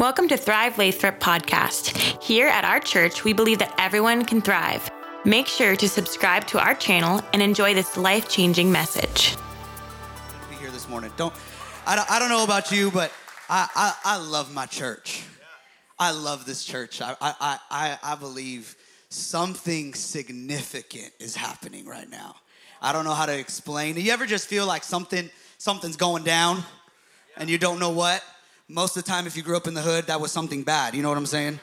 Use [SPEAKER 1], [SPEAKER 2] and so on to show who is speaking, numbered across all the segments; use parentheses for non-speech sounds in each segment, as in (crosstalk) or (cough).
[SPEAKER 1] Welcome to Thrive Lathrop podcast. Here at our church, we believe that everyone can thrive. Make sure to subscribe to our channel and enjoy this life changing message.
[SPEAKER 2] Be here this morning. Don't I, don't I don't know about you, but I, I, I love my church. I love this church. I, I, I, I believe something significant is happening right now. I don't know how to explain. Do you ever just feel like something something's going down and you don't know what? Most of the time, if you grew up in the hood, that was something bad. You know what I'm saying?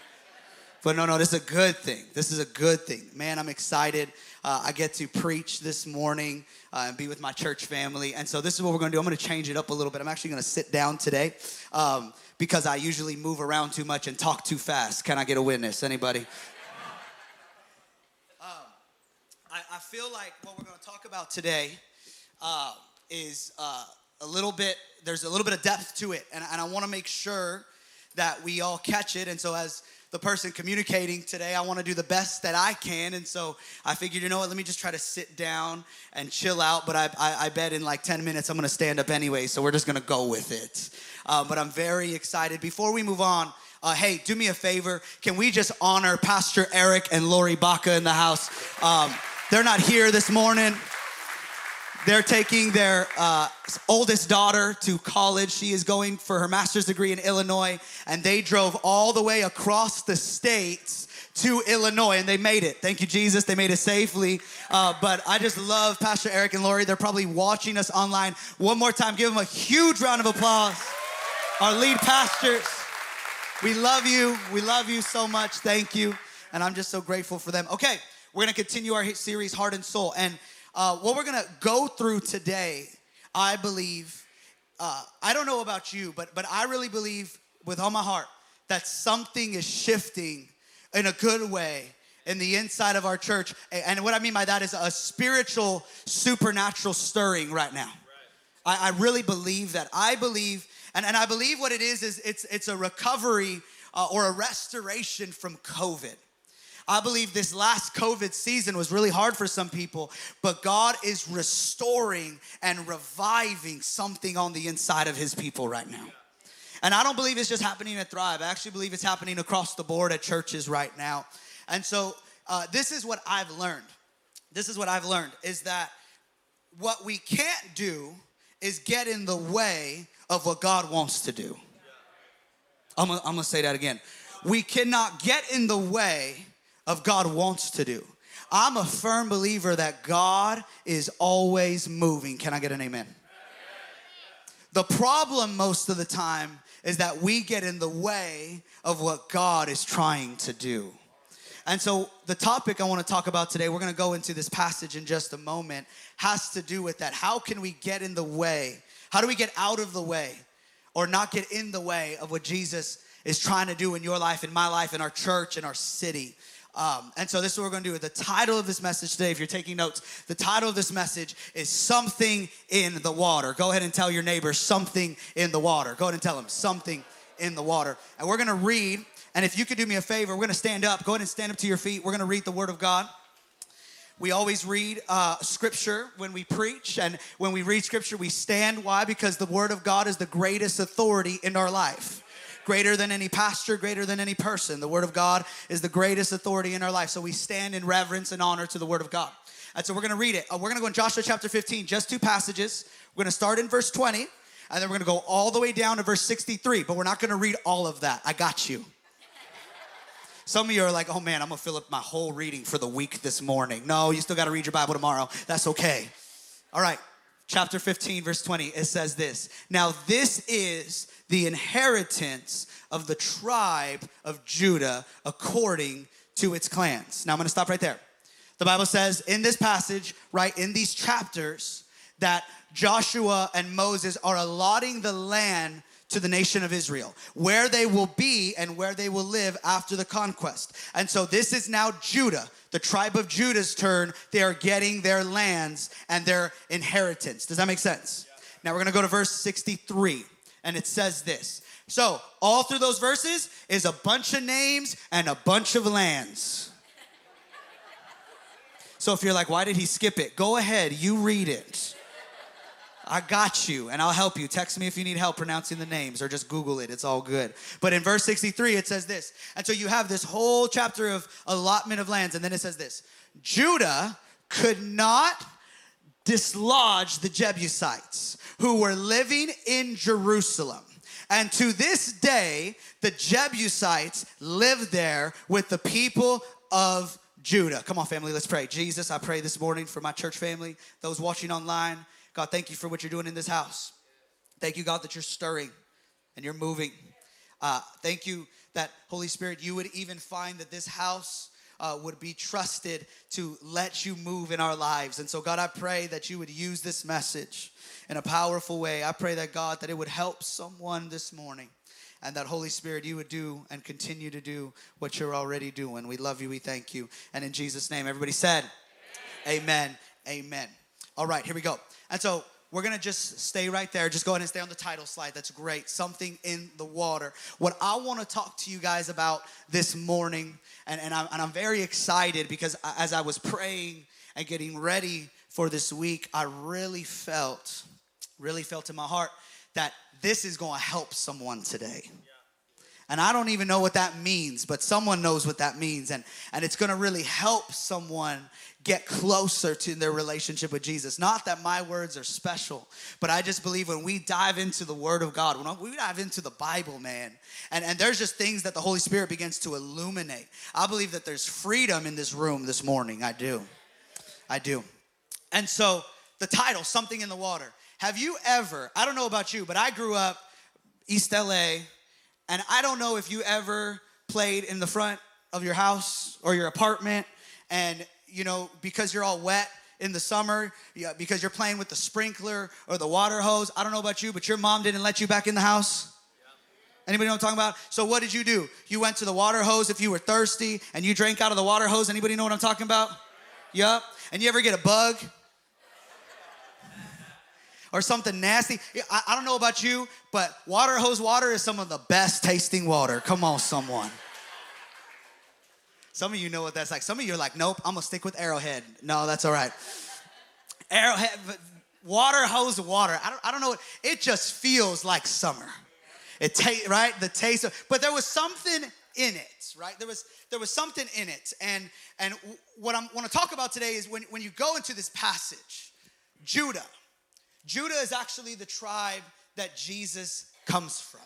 [SPEAKER 2] But no, no, this is a good thing. This is a good thing. Man, I'm excited. Uh, I get to preach this morning uh, and be with my church family. And so, this is what we're going to do. I'm going to change it up a little bit. I'm actually going to sit down today um, because I usually move around too much and talk too fast. Can I get a witness? Anybody? (laughs) Um, I, I, feel like what we're going to talk about today uh, is uh, a little bit, there's a little bit of depth to it. And, and I want to make sure that we all catch it. And so, as the person communicating today, I want to do the best that I can. And so I figured, you know what, let me just try to sit down and chill out. But I, I, I bet in like 10 minutes, I'm going to stand up anyway. So we're just going to go with it. Um, but I'm very excited. Before we move on, uh, hey, do me a favor. Can we just honor Pastor Eric and Lori Baca in the house? Um, they're not here this morning. They're taking their uh, oldest daughter to college. She is going for her master's degree in Illinois, and they drove all the way across the states to Illinois, and they made it. Thank you, Jesus. They made it safely. Uh, but I just love Pastor Eric and Lori. They're probably watching us online. One more time, give them a huge round of applause. Our lead pastors. We love you. We love you so much. Thank you. And I'm just so grateful for them. Okay, we're to continue our series, Heart and Soul. And uh, what we're gonna go through today, I believe, uh, I don't know about you, but, but I really believe with all my heart that something is shifting in a good way in the inside of our church. And what I mean by that is a spiritual, supernatural stirring right now. Right. I, I, really believe that. I believe, and, and I believe what it is, is it's, it's a recovery uh, or a restoration from COVID. I believe this last COVID season was really hard for some people, but God is restoring and reviving something on the inside of his people right now. And I don't believe it's just happening at Thrive. I actually believe it's happening across the board at churches right now. And so uh, this is what I've learned. This is what I've learned is that what we can't do is get in the way of what God wants to do. I'm gonna, I'm gonna say that again. We cannot get in the way of God wants to do. I'm a firm believer that God is always moving. Can I get an amen? The problem most of the time is that we get in the way of what God is trying to do. And so, the topic I want to talk about today, we're going to go into this passage in just a moment, has to do with that. How can we get in the way? How do we get out of the way or not get in the way of what Jesus is trying to do in your life, in my life, in our church, in our city? Um, and so this is what we're going to do. The title of this message today, if you're taking notes, the title of this message is Something in the Water. Go ahead and tell your neighbor something in the water. Go ahead and tell them something in the water. And we're going to read, and if you could do me a favor, we're going to stand up. Go ahead and stand up to your feet. We're going to read the Word of God. We always read uh, scripture when we preach, and when we read scripture, we stand. Why? Because the Word of God is the greatest authority in our life greater than any pastor, greater than any person. The Word of God is the greatest authority in our life. So we stand in reverence and honor to the Word of God. And so we're going to read it. Uh, we're going to go in Joshua chapter 15, just two passages. We're going to start in verse 20, and then we're going to go all the way down to verse 63. But we're not going to read all of that. I got you. Some of you are like, oh man, I'm gonna fill up my whole reading for the week this morning. No, you still gotta read your Bible tomorrow. That's okay. All right, chapter 15, verse 20, it says this Now, this is the inheritance of the tribe of Judah according to its clans. Now I'm gonna stop right there. The Bible says in this passage, right, in these chapters, that Joshua and Moses are allotting the land to the nation of Israel, where they will be and where they will live after the conquest. And so this is now Judah, the tribe of Judah's turn. They are getting their lands and their inheritance. Does that make sense? Yeah. Now we're gonna go to verse 63 and it says this. So, all through those verses is a bunch of names and a bunch of lands. So, if you're like, why did he skip it? Go ahead, you read it. I got you, and I'll help you. Text me if you need help pronouncing the names, or just Google it. It's all good. But in verse 63, it says this. And so you have this whole chapter of allotment of lands, and then it says this Judah could not dislodge the Jebusites who were living in Jerusalem. And to this day, the Jebusites live there with the people of Judah. Come on, family, let's pray. Jesus, I pray this morning for my church family, those watching online. God, thank you for what you're doing in this house. Thank you, God, that you're stirring and you're moving. Uh, thank you that, Holy Spirit, you would even find that this house uh, would be trusted to let you move in our lives. And so, God, I pray that you would use this message in a powerful way. I pray that, God, that it would help someone this morning. And that Holy Spirit, you would do and continue to do what you're already doing. We love you. We thank you. And in Jesus' name, everybody said, Amen. Amen. Amen. All right, here we go. And so we're gonna just stay right there. Just go ahead and stay on the title slide. That's great. Something in the water. What I wanna talk to you guys about this morning, and, and, I'm, and I'm very excited because as I was praying and getting ready for this week, I really felt, really felt in my heart that this is gonna help someone today. And I don't even know what that means, but someone knows what that means. And, and it's gonna really help someone get closer to their relationship with Jesus. Not that my words are special, but I just believe when we dive into the Word of God, when we dive into the Bible, man, and, and there's just things that the Holy Spirit begins to illuminate. I believe that there's freedom in this room this morning. I do. I do. And so the title, Something in the Water. Have you ever, I don't know about you, but I grew up East LA, and I don't know if you ever played in the front of your house or your apartment and you know, because you're all wet in the summer, because you're playing with the sprinkler or the water hose. I don't know about you, but your mom didn't let you back in the house. Anybody know what I'm talking about? So what did you do? You went to the water hose if you were thirsty and you drank out of the water hose. Anybody know what I'm talking about? Yep. And you ever get a bug? Or something nasty. I, I don't know about you, but water hose water is some of the best tasting water. Come on, someone. Some of you know what that's like. Some of you are like, nope, I'm gonna stick with Arrowhead. No, that's all right. Arrowhead, water hose water. I don't, I don't know. It just feels like summer. It tastes right, the taste of, but there was something in it, right? There was there was something in it, and and what I want to talk about today is when when you go into this passage, Judah. Judah is actually the tribe that Jesus comes from.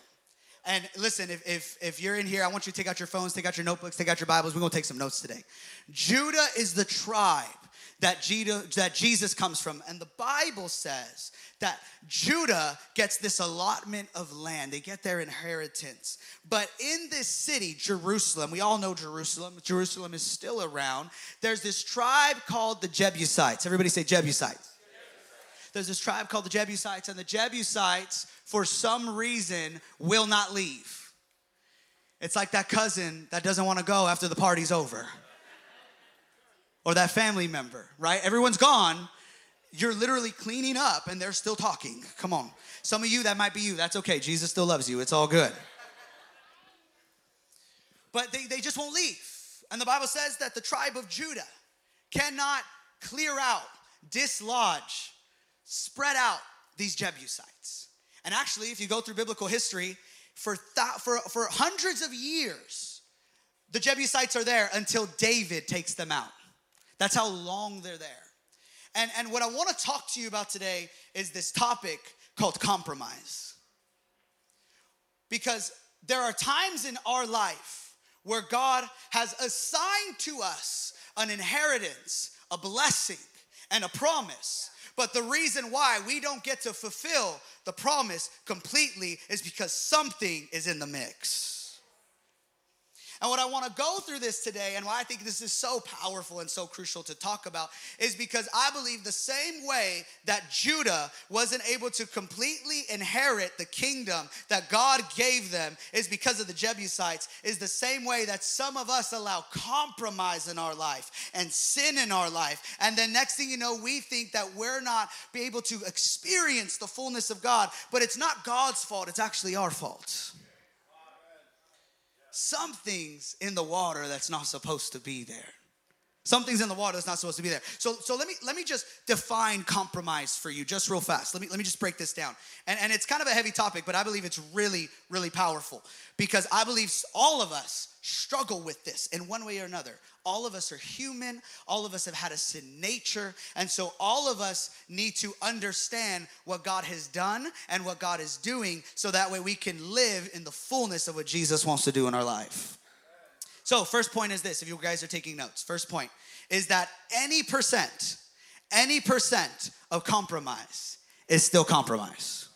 [SPEAKER 2] And listen, if, if, if you're in here, I want you to take out your phones, take out your notebooks, take out your Bibles. We're going to take some notes today. Judah is the tribe that, Judah, that Jesus comes from. And the Bible says that Judah gets this allotment of land, they get their inheritance. But in this city, Jerusalem, we all know Jerusalem, Jerusalem is still around. There's this tribe called the Jebusites. Everybody say Jebusites there's this tribe called the Jebusites, and the Jebusites, for some reason, will not leave. It's like that cousin that doesn't want to go after the party's over. Or that family member, right? Everyone's gone. You're literally cleaning up and they're still talking. Come on. Some of you, that might be you. That's okay. Jesus still loves you. It's all good. But they, they just won't leave. And the Bible says that the tribe of Judah cannot clear out, dislodge, spread out these Jebusites. And actually, if you go through biblical history, for, th- for, for hundreds of years, the Jebusites are there until David takes them out. That's how long they're there. And, and what I want to talk to you about today is this topic called compromise. Because there are times in our life where God has assigned to us an inheritance, a blessing, and a promise but the reason why we don't get to fulfill the promise completely is because something is in the mix. And what I want to go through this today, and why I think this is so powerful and so crucial to talk about, is because I believe the same way that Judah wasn't able to completely inherit the kingdom that God gave them is because of the Jebusites, is the same way that some of us allow compromise in our life and sin in our life. And then next thing you know, we think that we're not be able to experience the fullness of God, but it's not God's fault, it's actually our fault something's in the water that's not supposed to be there. Something's in the water that's not supposed to be there. So, so let me let me just define compromise for you, just real fast. Let me let me just break this down. And and it's kind of a heavy topic, but I believe it's really really powerful because I believe all of us struggle with this in one way or another. All of us are human. All of us have had a sin nature, and so all of us need to understand what God has done and what God is doing, so that way we can live in the fullness of what Jesus wants to do in our life. So, first point is this if you guys are taking notes, first point is that any percent, any percent of compromise is still compromise.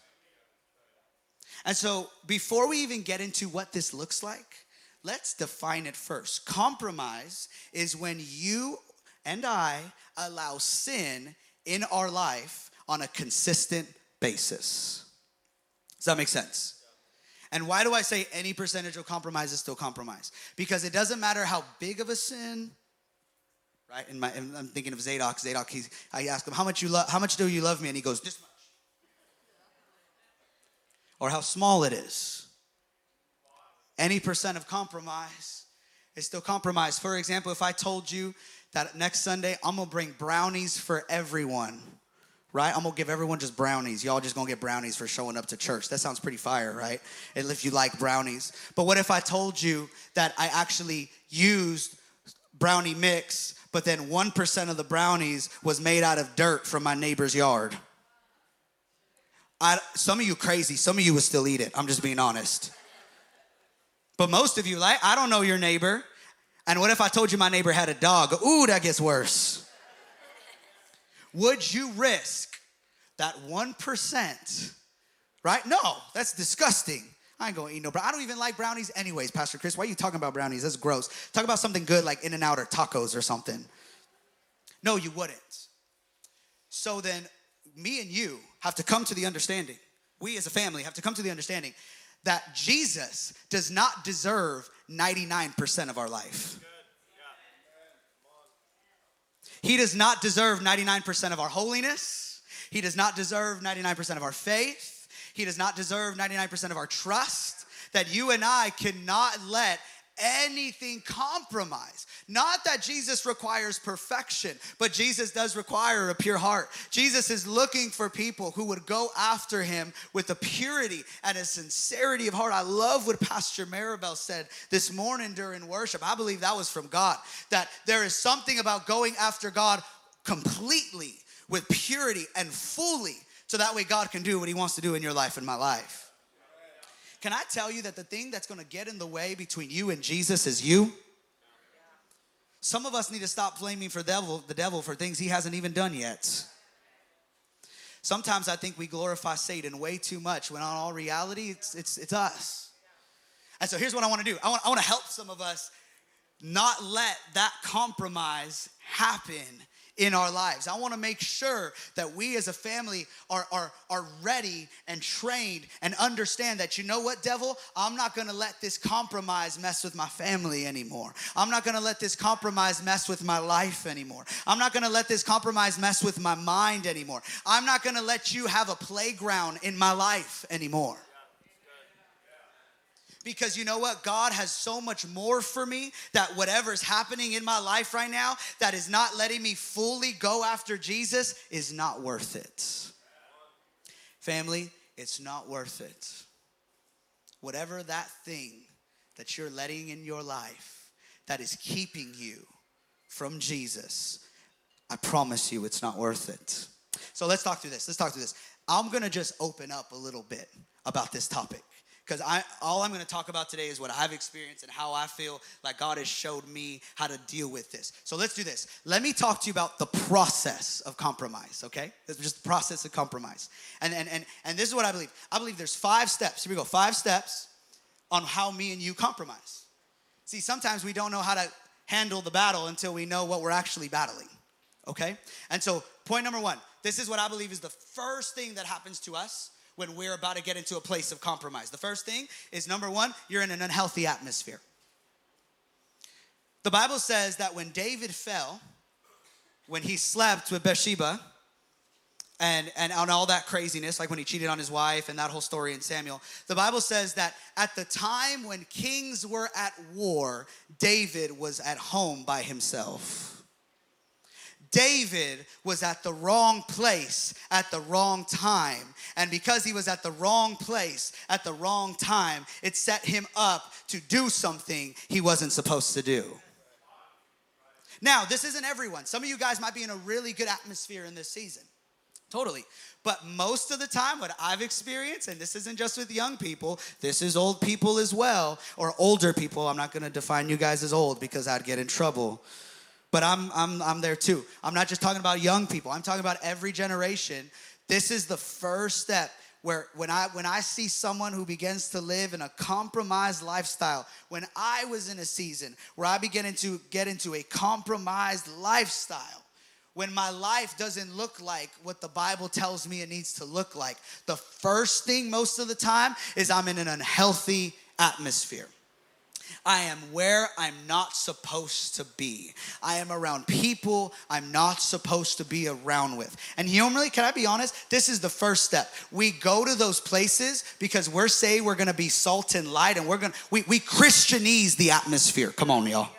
[SPEAKER 2] And so, before we even get into what this looks like, let's define it first. Compromise is when you and I allow sin in our life on a consistent basis. Does that make sense? And why do I say any percentage of compromise is still compromise? Because it doesn't matter how big of a sin, right? In my, I'm thinking of Zadok. Zadok, he's, I ask him, how much you love, how much do you love me? And he goes, this much. Or how small it is. Any percent of compromise is still compromise. For example, if I told you that next Sunday I'm gonna bring brownies for everyone right? I'm gonna give everyone just brownies. Y'all just gonna get brownies for showing up to church. That sounds pretty fire, right? And if you like brownies. But what if I told you that I actually used brownie mix, but then 1% of the brownies was made out of dirt from my neighbor's yard? I, some of you crazy, some of you would still eat it. I'm just being honest. But most of you, like, I don't know your neighbor. And what if I told you my neighbor had a dog? Ooh, that gets worse. Would you risk that 1%? Right? No, that's disgusting. I ain't gonna eat no brownies. I don't even like brownies anyways, Pastor Chris. Why are you talking about brownies? That's gross. Talk about something good like In-N-Out or tacos or something. No, you wouldn't. So then, me and you have to come to the understanding, we as a family have to come to the understanding that Jesus does not deserve 99% of our life. He does not deserve 99% of our holiness. He does not deserve 99% of our faith. He does not deserve 99% of our trust. That you and I cannot let anything compromise. Not that Jesus requires perfection, but Jesus does require a pure heart. Jesus is looking for people who would go after him with a purity and a sincerity of heart. I love what Pastor Maribel said this morning during worship. I believe that was from God, that there is something about going after God completely with purity and fully so that way God can do what he wants to do in your life and my life. Can I tell you that the thing that's gonna get in the way between you and Jesus is you? Some of us need to stop blaming for devil, the devil for things he hasn't even done yet. Sometimes I think we glorify Satan way too much when on all reality it's, it's, it's us. And so here's what I wanna do I wanna, I wanna help some of us not let that compromise happen in our lives. I want to make sure that we as a family are, are, are ready and trained and understand that, you know what, devil? I'm not going to let this compromise mess with my family anymore. I'm not going to let this compromise mess with my life anymore. I'm not going to let this compromise mess with my mind anymore. I'm not going to let you have a playground in my life anymore because you know what? God has so much more for me that whatever's happening in my life right now that is not letting me fully go after Jesus is not worth it. Family, it's not worth it. Whatever that thing that you're letting in your life that is keeping you from Jesus, I promise you it's not worth it. So let's talk through this. Let's talk through this. I'm gonna just open up a little bit about this topic because I all I'm going to talk about today is what I've experienced and how I feel like God has showed me how to deal with this. So let's do this. Let me talk to you about the process of compromise, okay? Just the process of compromise. And and and and this is what I believe. I believe there's five steps. Here we go. Five steps on how me and you compromise. See, sometimes we don't know how to handle the battle until we know what we're actually battling. Okay? And so, point number 1. This is what I believe is the first thing that happens to us when we're about to get into a place of compromise. The first thing is number one, you're in an unhealthy atmosphere. The Bible says that when David fell, when he slept with Bathsheba, and, and on all that craziness, like when he cheated on his wife and that whole story in Samuel, the Bible says that at the time when kings were at war, David was at home by himself. David was at the wrong place at the wrong time. And because he was at the wrong place at the wrong time, it set him up to do something he wasn't supposed to do. Now, this isn't everyone. Some of you guys might be in a really good atmosphere in this season. Totally. But most of the time, what I've experienced, and this isn't just with young people, this is old people as well, or older people. I'm not gonna define you guys as old because I'd get in trouble but I'm, I'm, I'm there too. I'm not just talking about young people, I'm talking about every generation. This is the first step where when I when I see someone who begins to live in a compromised lifestyle, when I was in a season where I began to get into a compromised lifestyle, when my life doesn't look like what the Bible tells me it needs to look like, the first thing most of the time is I'm in an unhealthy atmosphere. I am where I'm not supposed to be. I am around people I'm not supposed to be around with. And normally, can I be honest? This is the first step. We go to those places because we're saying we're gonna be salt and light and we're gonna, we, we Christianese the atmosphere. Come on, y'all.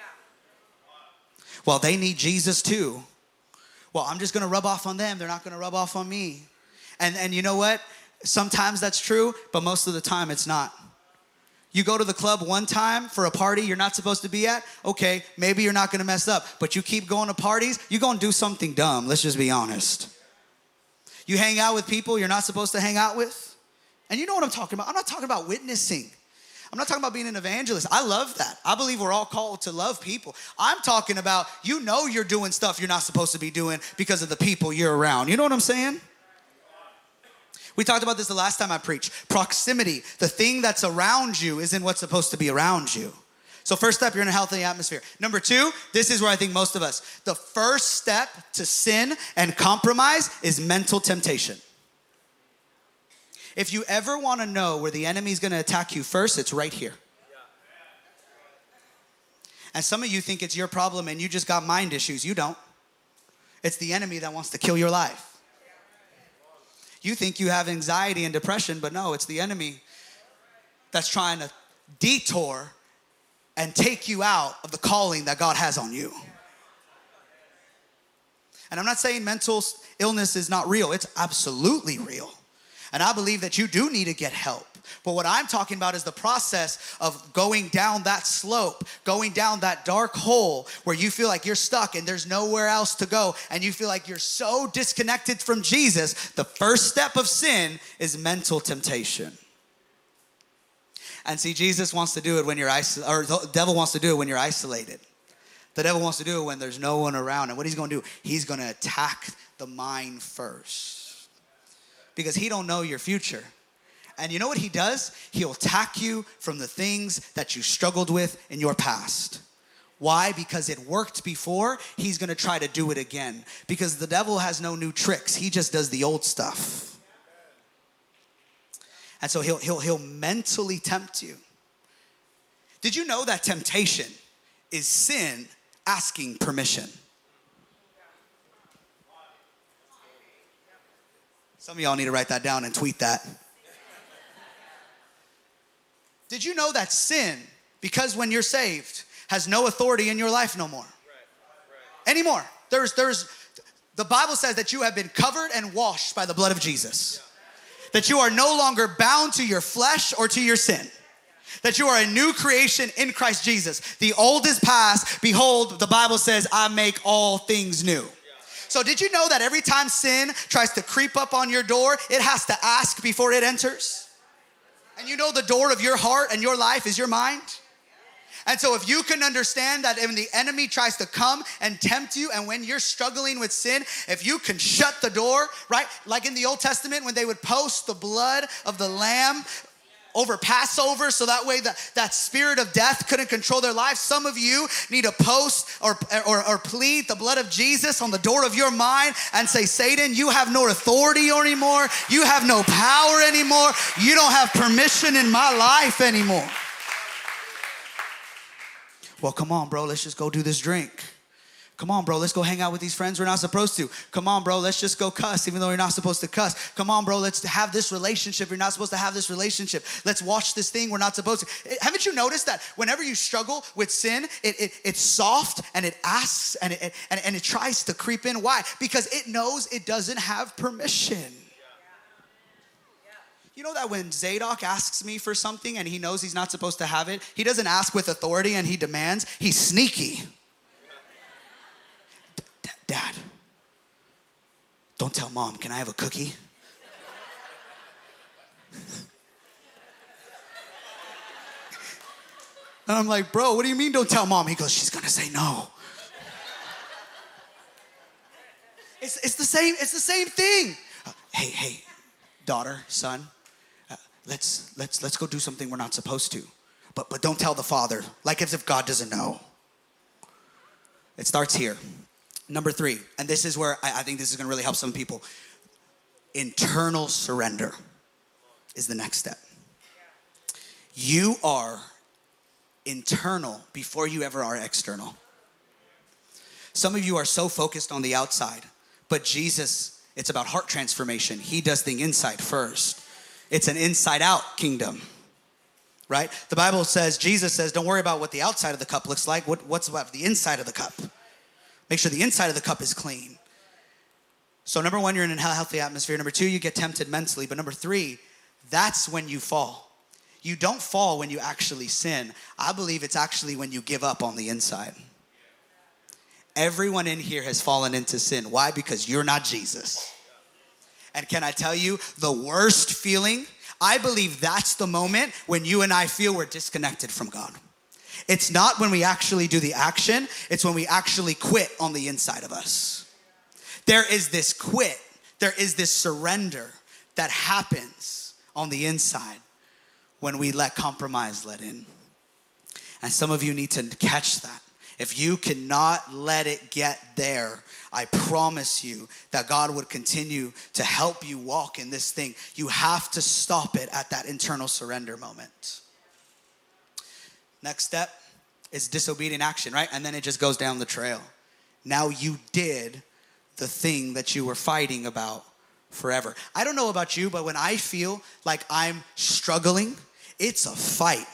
[SPEAKER 2] Well, they need Jesus too. Well, I'm just gonna rub off on them, they're not gonna rub off on me. And, and you know what? Sometimes that's true, but most of the time it's not. You go to the club one time for a party you're not supposed to be at, okay, maybe you're not gonna mess up, but you keep going to parties, you're gonna do something dumb, let's just be honest. You hang out with people you're not supposed to hang out with, and you know what I'm talking about. I'm not talking about witnessing. I'm not talking about being an evangelist. I love that. I believe we're all called to love people. I'm talking about you know you're doing stuff you're not supposed to be doing because of the people you're around. You know what I'm saying? We talked about this the last time I preached. Proximity, the thing that's around you isn't what's supposed to be around you. So, first step, you're in a healthy atmosphere. Number two, this is where I think most of us, the first step to sin and compromise is mental temptation. If you ever want to know where the enemy's going to attack you first, it's right here. And some of you think it's your problem and you just got mind issues. You don't. It's the enemy that wants to kill your life. You think you have anxiety and depression, but no, it's the enemy that's trying to detour and take you out of the calling that God has on you. And I'm not saying mental illness is not real, it's absolutely real. And I believe that you do need to get help. But what I'm talking about is the process of going down that slope, going down that dark hole where you feel like you're stuck and there's nowhere else to go, and you feel like you're so disconnected from Jesus. The first step of sin is mental temptation. And see, Jesus wants to do it when you're isolated, or the devil wants to do it when you're isolated. The devil wants to do it when there's no one around. And what he's gonna do, he's gonna attack the mind first. Because he don't know your future. And you know what he does? He'll attack you from the things that you struggled with in your past. Why? Because it worked before, he's gonna try to do it again. Because the devil has no new tricks, he just does the old stuff. And so he'll, he'll, he'll mentally tempt you. Did you know that temptation is sin asking permission? Some of y'all need to write that down and tweet that. Did you know that sin, because when you're saved, has no authority in your life no more? Anymore. There's, there's, the Bible says that you have been covered and washed by the blood of Jesus. That you are no longer bound to your flesh or to your sin. That you are a new creation in Christ Jesus. The old is past. Behold, the Bible says, I make all things new. So, did you know that every time sin tries to creep up on your door, it has to ask before it enters? And you know the door of your heart and your life is your mind? And so, if you can understand that when the enemy tries to come and tempt you, and when you're struggling with sin, if you can shut the door, right? Like in the Old Testament, when they would post the blood of the lamb over Passover so that way that, that spirit of death couldn't control their life. Some of you need to post or, or, or plead the blood of Jesus on the door of your mind and say, Satan, you have no authority anymore. You have no power anymore. You don't have permission in my life anymore. Well, come on, bro, let's just go do this drink. Come on, bro, let's go hang out with these friends we're not supposed to. Come on, bro, let's just go cuss even though you're not supposed to cuss. Come on, bro, let's have this relationship. You're not supposed to have this relationship. Let's watch this thing we're not supposed to. Eh, haven't you noticed that whenever you struggle with sin, it, it it's soft and it asks and it, and, and it tries to creep in? Why? Because it knows it doesn't have permission. You know that when Zadok asks me for something and he knows he's not supposed to have it, he doesn't ask with authority and he demands, he's sneaky. Dad, don't tell mom, can I have a cookie? And I'm like, bro, what do you mean don't tell mom? He goes, she's gonna say no. It's, it's the same, it's the same thing. Uh, hey, hey, daughter, son, uh, let's let's let's go do something we're not supposed to. But but don't tell the father, like as if God doesn't know. It starts here. Number three, and this is where I, I think this is gonna really help some people. Internal surrender is the next step. You are internal before you ever are external. Some of you are so focused on the outside, but Jesus, it's about heart transformation. He does things inside first. It's an inside out kingdom, right? The Bible says, Jesus says, don't worry about what the outside of the cup looks like. What, what's about the inside of the cup? Make sure the inside of the cup is clean. So, number one, you're in a healthy atmosphere. Number two, you get tempted mentally. But number three, that's when you fall. You don't fall when you actually sin. I believe it's actually when you give up on the inside. Everyone in here has fallen into sin. Why? Because you're not Jesus. And can I tell you, the worst feeling, I believe that's the moment when you and I feel we're disconnected from God. It's not when we actually do the action, it's when we actually quit on the inside of us. There is this quit, there is this surrender that happens on the inside when we let compromise let in. And some of you need to catch that. If you cannot let it get there, I promise you that God would continue to help you walk in this thing. You have to stop it at that internal surrender moment. Next step is disobedient action, right? And then it just goes down the trail. Now you did the thing that you were fighting about forever. I don't know about you, but when I feel like I'm struggling, it's a fight.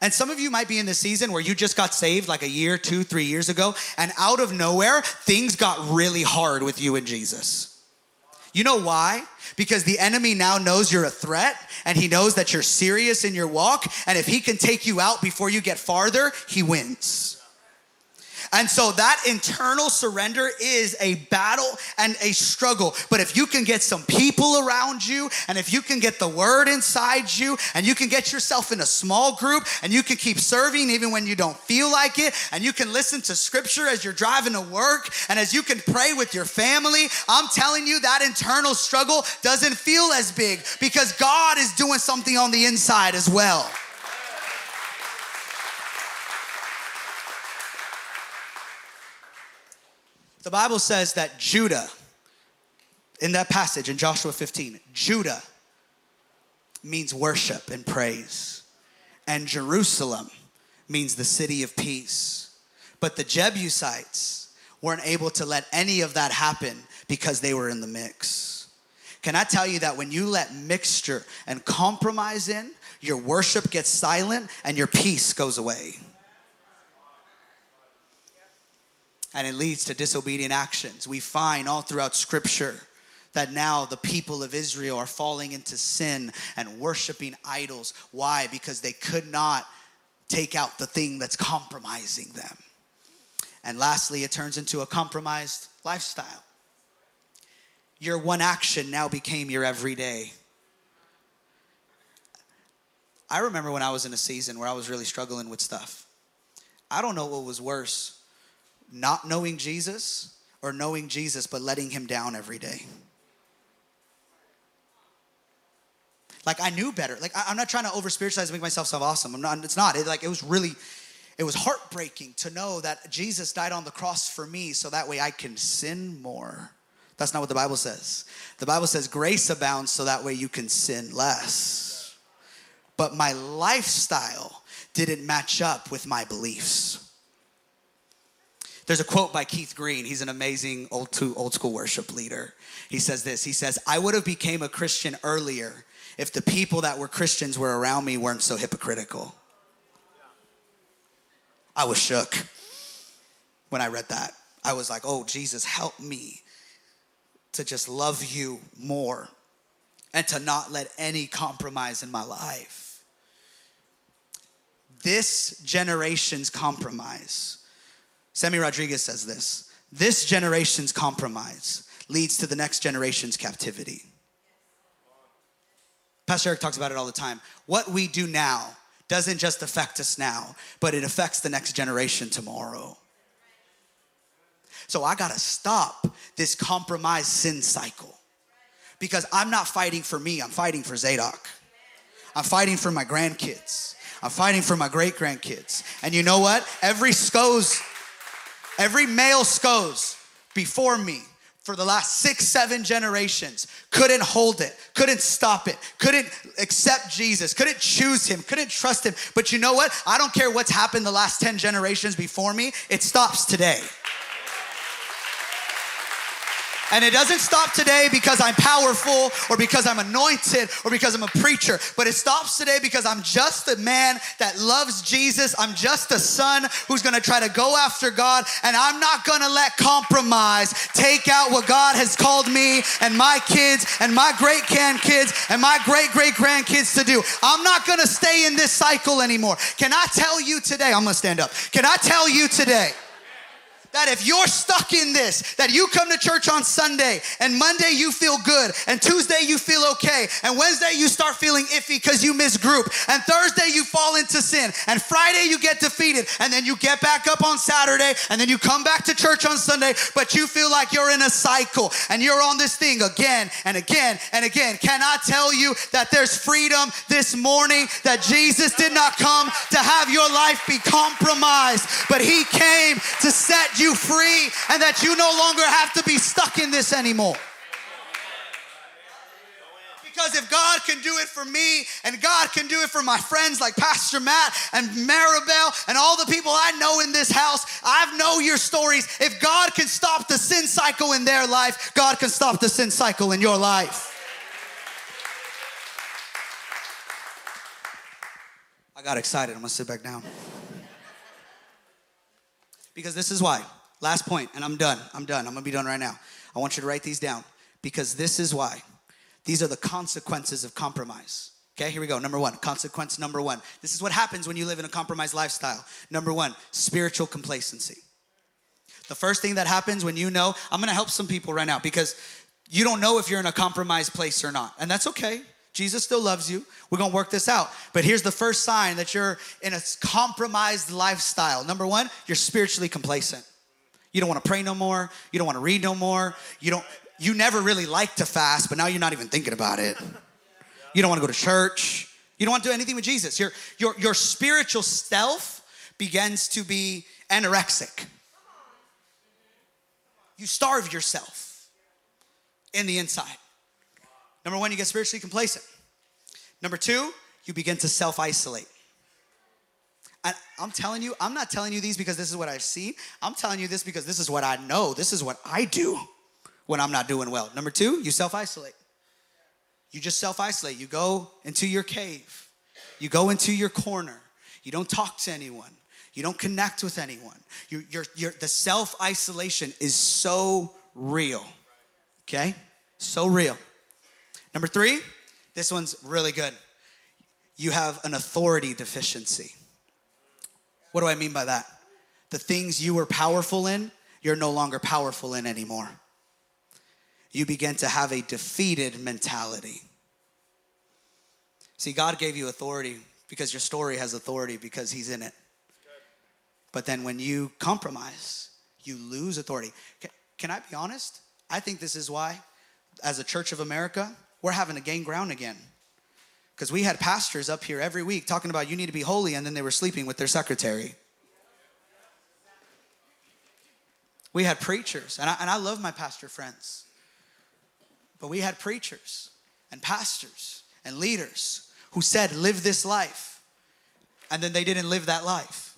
[SPEAKER 2] And some of you might be in the season where you just got saved like a year, two, three years ago, and out of nowhere, things got really hard with you and Jesus. You know why? Because the enemy now knows you're a threat and he knows that you're serious in your walk. And if he can take you out before you get farther, he wins. And so that internal surrender is a battle and a struggle. But if you can get some people around you, and if you can get the word inside you, and you can get yourself in a small group, and you can keep serving even when you don't feel like it, and you can listen to scripture as you're driving to work, and as you can pray with your family, I'm telling you that internal struggle doesn't feel as big because God is doing something on the inside as well. The Bible says that Judah, in that passage in Joshua 15, Judah means worship and praise, and Jerusalem means the city of peace. But the Jebusites weren't able to let any of that happen because they were in the mix. Can I tell you that when you let mixture and compromise in, your worship gets silent and your peace goes away? And it leads to disobedient actions. We find all throughout Scripture that now the people of Israel are falling into sin and worshiping idols. Why? Because they could not take out the thing that's compromising them. And lastly, it turns into a compromised lifestyle. Your one action now became your everyday. I remember when I was in a season where I was really struggling with stuff. I don't know what was worse not knowing Jesus or knowing Jesus but letting him down every day. Like I knew better. Like I, am not trying to over spiritualize, make myself so awesome. I'm not. It's not. It, like it was really, it was heartbreaking to know that Jesus died on the cross for me, so that way I can sin more. That's not what the Bible says. The Bible says grace abounds, so that way you can sin less. But my lifestyle didn't match up with my beliefs. There's a quote by Keith Green. He's an amazing old, old school worship leader. He says this. He says, "I would have became a Christian earlier if the people that were Christians were around me weren't so hypocritical." I was shook when I read that. I was like, "Oh, Jesus, help me to just love you more and to not let any compromise in my life." This generation's compromise Sammy Rodriguez says this this generation's compromise leads to the next generation's captivity. Pastor Eric talks about it all the time. What we do now doesn't just affect us now, but it affects the next generation tomorrow. So I gotta stop this compromise sin cycle because I'm not fighting for me, I'm fighting for Zadok. I'm fighting for my grandkids. I'm fighting for my great grandkids. And you know what? Every SCO's Every male SCOs before me for the last six, seven generations couldn't hold it, couldn't stop it, couldn't accept Jesus, couldn't choose him, couldn't trust him. But you know what? I don't care what's happened the last 10 generations before me, it stops today. And it doesn't stop today because I'm powerful or because I'm anointed or because I'm a preacher, but it stops today because I'm just a man that loves Jesus. I'm just a son who's gonna try to go after God, and I'm not gonna let compromise take out what God has called me and my kids and my great grandkids and my great great grandkids to do. I'm not gonna stay in this cycle anymore. Can I tell you today? I'm gonna stand up. Can I tell you today? That if you're stuck in this, that you come to church on Sunday and Monday you feel good and Tuesday you feel okay and Wednesday you start feeling iffy because you miss group and Thursday you fall into sin and Friday you get defeated and then you get back up on Saturday and then you come back to church on Sunday, but you feel like you're in a cycle and you're on this thing again and again and again. Can I tell you that there's freedom this morning that Jesus did not come to have your life be compromised, but he came to set you you free and that you no longer have to be stuck in this anymore. Because if God can do it for me and God can do it for my friends like Pastor Matt and Maribel and all the people I know in this house, I know your stories. If God can stop the sin cycle in their life, God can stop the sin cycle in your life. I got excited. I'm gonna sit back down. Because this is why. Last point, and I'm done. I'm done. I'm gonna be done right now. I want you to write these down because this is why. These are the consequences of compromise. Okay, here we go. Number one, consequence number one. This is what happens when you live in a compromised lifestyle. Number one, spiritual complacency. The first thing that happens when you know, I'm gonna help some people right now because you don't know if you're in a compromised place or not. And that's okay. Jesus still loves you. We're gonna work this out. But here's the first sign that you're in a compromised lifestyle. Number one, you're spiritually complacent. You don't want to pray no more. You don't want to read no more. You don't you never really like to fast, but now you're not even thinking about it. You don't want to go to church. You don't want to do anything with Jesus. Your your your spiritual self begins to be anorexic. You starve yourself in the inside. Number 1, you get spiritually complacent. Number 2, you begin to self-isolate. And I'm telling you, I'm not telling you these because this is what I've seen. I'm telling you this because this is what I know. This is what I do when I'm not doing well. Number two, you self isolate. You just self isolate. You go into your cave, you go into your corner. You don't talk to anyone, you don't connect with anyone. You're, you're, you're, the self isolation is so real, okay? So real. Number three, this one's really good. You have an authority deficiency. What do I mean by that? The things you were powerful in, you're no longer powerful in anymore. You begin to have a defeated mentality. See, God gave you authority because your story has authority because He's in it. But then when you compromise, you lose authority. Can, I be honest? I think this is why, as a Church of America, we're having to gain ground again. Because we had pastors up here every week talking about you need to be holy, and then they were sleeping with their secretary. We had preachers, and I, and I love my pastor friends, but we had preachers and pastors and leaders who said, Live this life, and then they didn't live that life.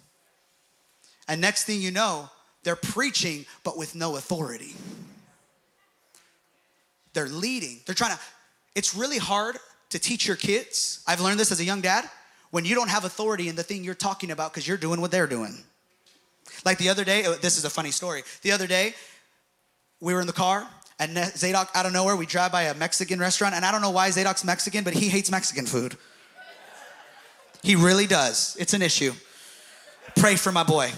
[SPEAKER 2] And next thing you know, they're preaching, but with no authority. They're leading. They're trying to, it's really hard to teach your kids. I've learned this as a young dad when you don't have authority in the thing you're talking about because you're doing what they're doing. Like the other day, uh, this is a funny story. The other day, we were in the car and Zadok, out of nowhere, we drive by a Mexican restaurant. And I don't know why Zadok's Mexican, but he hates Mexican food. He really does. It's an issue. Pray for my boy.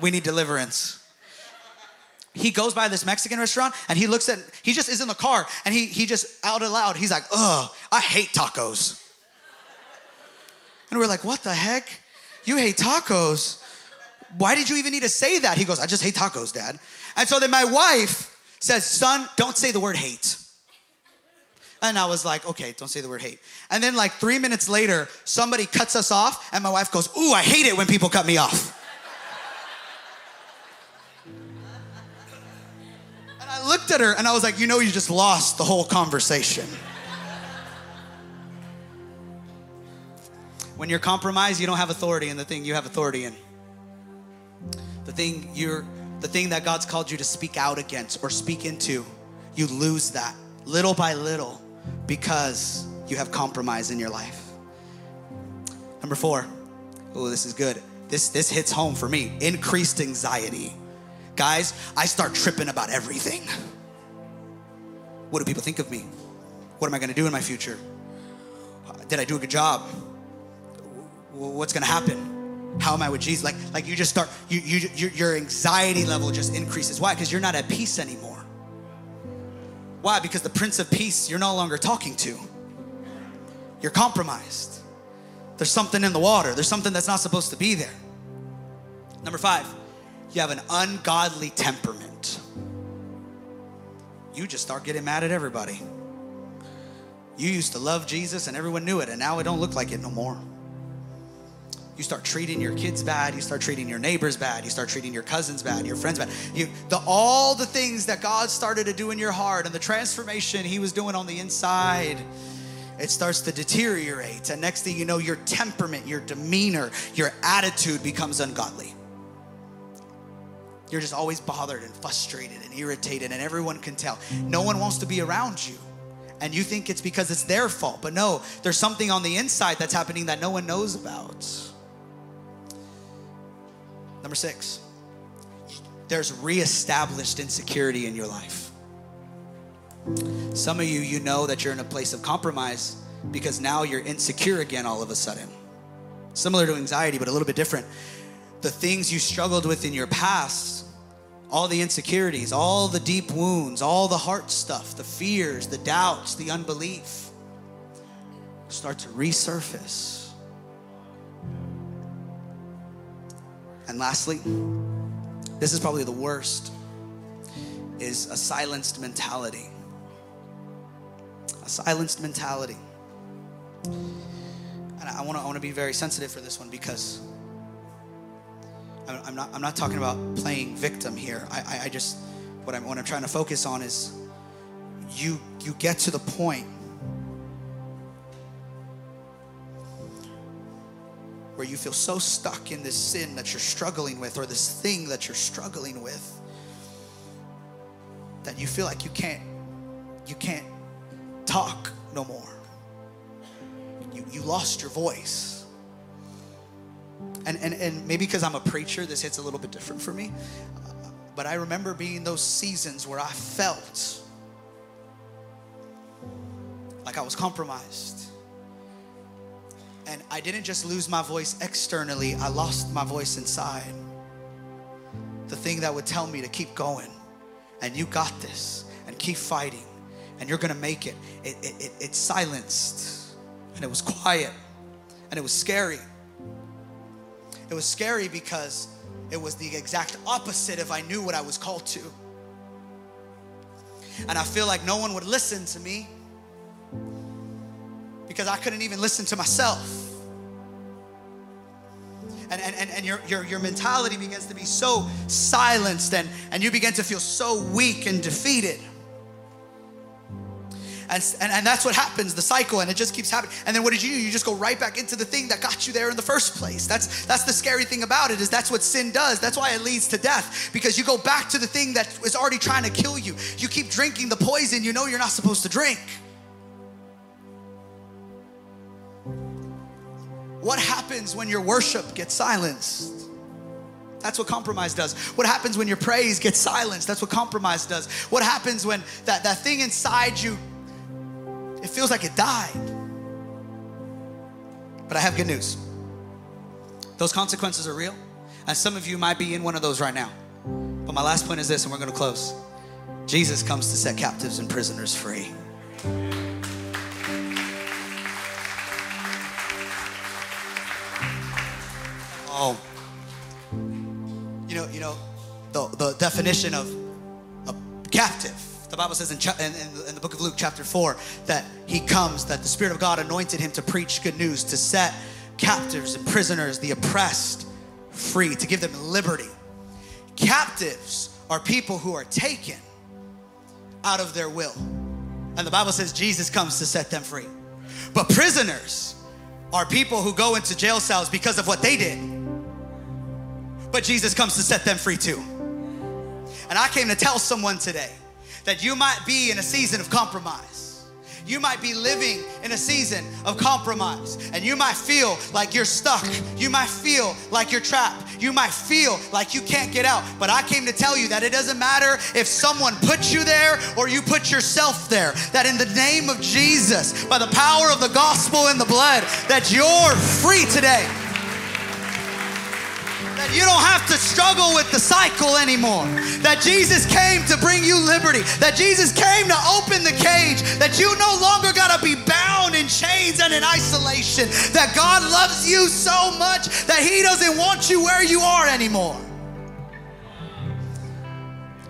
[SPEAKER 2] We need deliverance. He goes by this Mexican restaurant and he looks at, he just is in the car and he, he just out loud, he's like, ugh, I hate tacos. And we're like, what the heck? You hate tacos? Why did you even need to say that? He goes, I just hate tacos, dad. And so then my wife says, son, don't say the word hate. And I was like, okay, don't say the word hate. And then, like three minutes later, somebody cuts us off, and my wife goes, Ooh, I hate it when people cut me off. Looked at her and I was like, You know, you just lost the whole conversation. when you're compromised, you don't have authority in the thing you have authority in. The thing you're the thing that God's called you to speak out against or speak into, you lose that little by little because you have compromise in your life. Number four, oh, this is good. This, this hits home for me. Increased anxiety. Guys, I start tripping about everything. What do people think of me? What am I gonna do in my future? Did I do a good job? What's gonna happen? How am I with Jesus? Like, like you just start, you, you, your anxiety level just increases. Why? Because you're not at peace anymore. Why? Because the Prince of Peace you're no longer talking to. You're compromised. There's something in the water, there's something that's not supposed to be there. Number five, you have an ungodly temperament. You just start getting mad at everybody. You used to love Jesus and everyone knew it, and now it don't look like it no more you start treating your kids bad you start treating your neighbors bad you start treating your cousins bad your friends bad you the all the things that god started to do in your heart and the transformation he was doing on the inside it starts to deteriorate and next thing you know your temperament your demeanor your attitude becomes ungodly you're just always bothered and frustrated and irritated and everyone can tell no one wants to be around you and you think it's because it's their fault but no there's something on the inside that's happening that no one knows about Number six, there's reestablished insecurity in your life. Some of you, you know that you're in a place of compromise because now you're insecure again all of a sudden. Similar to anxiety, but a little bit different. The things you struggled with in your past, all the insecurities, all the deep wounds, all the heart stuff, the fears, the doubts, the unbelief start to resurface And lastly, this is probably the worst, is a silenced mentality. A silenced mentality. And I want to I want to be very sensitive for this one because I'm not I'm not talking about playing victim here. I, I, just what I'm what I'm trying to focus on is you you get to the point where you feel so stuck in this sin that you're struggling with or this thing that you're struggling with that you feel like you can't you can't talk no more you, you lost your voice and, and and maybe because i'm a preacher this hits a little bit different for me but i remember being those seasons where i felt like i was compromised and I didn't just lose my voice externally, I lost my voice inside. The thing that would tell me to keep going and you got this and keep fighting and you're gonna make it. It, it, it, it silenced and it was quiet and it was scary. It was scary because it was the exact opposite if I knew what I was called to. And I feel like no one would listen to me because I couldn't even listen to myself. And, and, and, and your, your, your mentality begins to be so silenced and, and you begin to feel so weak and defeated. And, and, and that's what happens, the cycle, and it just keeps happening. And then what did you do? You just go right back into the thing that got you there in the first place. That's that's the scary thing about it, is that's what sin does. That's why it leads to death. Because you go back to the thing that is already trying to kill you. You keep drinking the poison you know you're not supposed to drink. What happens when your worship gets silenced? That's what compromise does. What happens when your praise gets silenced? That's what compromise does. What happens when that, that thing inside you, feels like it died? But I have good news. Those consequences are real, and some of you might be in one of those right now. But my last point is this, and we're gonna close Jesus comes to set captives and prisoners free. Oh. You know, you know, the, the definition of a captive. The Bible says in, in, in, the book of Luke, chapter 4, that he comes, that the Spirit of God anointed him to preach good news, to set captives and prisoners, the oppressed, free, to give them liberty. Captives are people who are taken out of their will. And the Bible says Jesus comes to set them free. But prisoners are people who go into jail cells because of what they did but Jesus comes to set them free too. And I came to tell someone today that you might be in a season of compromise. You might be living in a season of compromise and you might feel like you're stuck. You might feel like you're trapped. You might feel like you can't get out. But I came to tell you that it doesn't matter if someone puts you there or you put yourself there. That in the name of Jesus, by the power of the gospel and the blood, that you're free today. You don't have to struggle with the cycle anymore. That Jesus came to bring you liberty. That Jesus came to open the cage. That you no longer got to be bound in chains and in isolation. That God loves you so much that He doesn't want you where you are anymore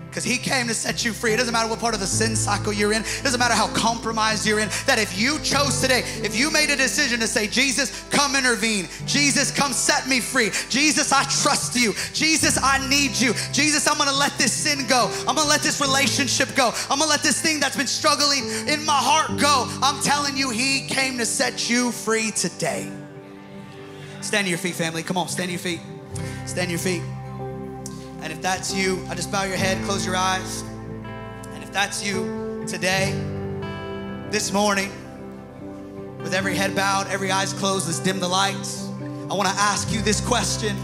[SPEAKER 2] because he came to set you free. It doesn't matter what part of the sin cycle you're in, it doesn't matter how compromised you're in. That if you chose today, if you made a decision to say, Jesus, come intervene, Jesus, come set me free, Jesus, I trust you, Jesus, I need you, Jesus, I'm gonna let this sin go, I'm gonna let this relationship go, I'm gonna let this thing that's been struggling in my heart go. I'm telling you, he came to set you free today. Stand to your feet, family. Come on, stand to your feet. Stand to your feet. And if that's you, I just bow your head, close your eyes. And if that's you today, this morning, with every head bowed, every eyes closed, let's dim the lights. I want to ask you this question.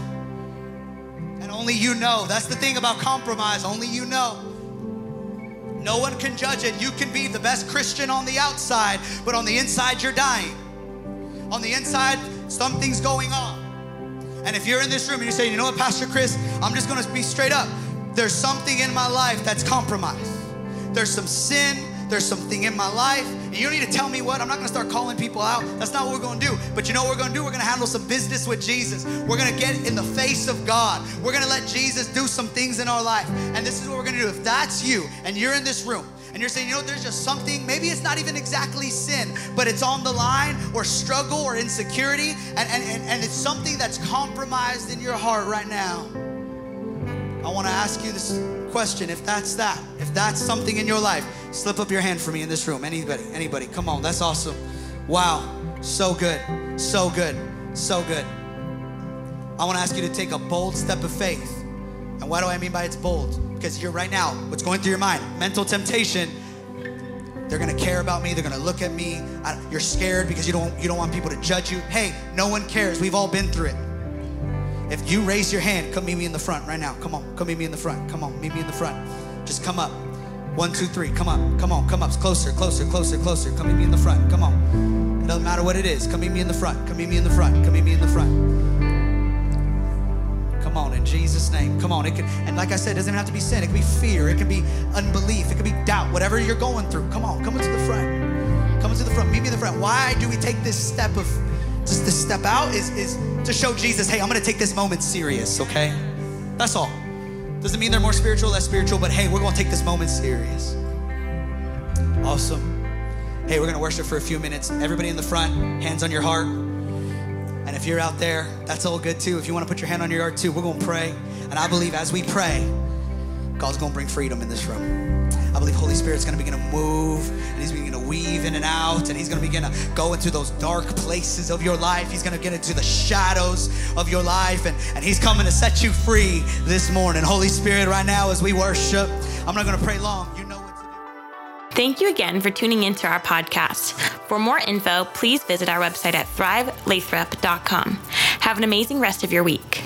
[SPEAKER 2] And only you know. That's the thing about compromise, only you know. No one can judge it. You can be the best Christian on the outside, but on the inside, you're dying. On the inside, something's going on. And if you're in this room and you say, you know what, Pastor Chris, I'm just gonna be straight up. There's something in my life that's compromised. There's some sin, there's something in my life. And you don't need to tell me what. I'm not gonna start calling people out. That's not what we're gonna do. But you know what we're gonna do? We're gonna handle some business with Jesus. We're gonna get in the face of God. We're gonna let Jesus do some things in our life. And this is what we're gonna do. If that's you and you're in this room, and you're saying, you know, there's just something, maybe it's not even exactly sin, but it's on the line or struggle or insecurity, and, and, and, and it's something that's compromised in your heart right now. I want to ask you this question. If that's that, if that's something in your life, slip up your hand for me in this room. Anybody, anybody, come on, that's awesome. Wow, so good, so good, so good. I want to ask you to take a bold step of faith. And what do I mean by it's bold? Because you're right now, what's going through your mind? Mental temptation. They're gonna care about me. They're gonna look at me. I, you're scared because you don't you don't want people to judge you. Hey, no one cares. We've all been through it. If you raise your hand, come meet me in the front right now. Come on, come meet me in the front. Come on, meet me in the front. Just come up. One, two, three. Come on, come on, come up. Closer, closer, closer, closer. Come meet me in the front. Come on. It doesn't matter what it is. Come meet me in the front. Come meet me in the front. Come meet me in the front. Come on, in Jesus' name. Come on. It can, and like I said, it doesn't have to be sin. It can be fear. It can be unbelief. It can be doubt. Whatever you're going through. Come on, come into the front. Come into the front. Meet me in the front. Why do we take this step of just this step out? Is is to show Jesus, hey, I'm gonna take this moment serious, okay? That's all. Doesn't mean they're more spiritual, less spiritual, but hey, we're gonna take this moment serious. Awesome. Hey, we're gonna worship for a few minutes. Everybody in the front, hands on your heart. And if you're out there, that's all good too. If you want to put your hand on your heart too, we're going to pray. And I believe as we pray, God's going to bring freedom in this room. I believe Holy Spirit's going to begin to move and He's beginning to weave in and out, and He's going to begin to go into those dark places of your life. He's going to get into the shadows of your life, and, and He's coming to set you free this morning. Holy Spirit, right now, as we worship, I'm not going to pray long. You
[SPEAKER 1] Thank you again for tuning into our podcast. For more info, please visit our website at thrivelathrop.com. Have an amazing rest of your week.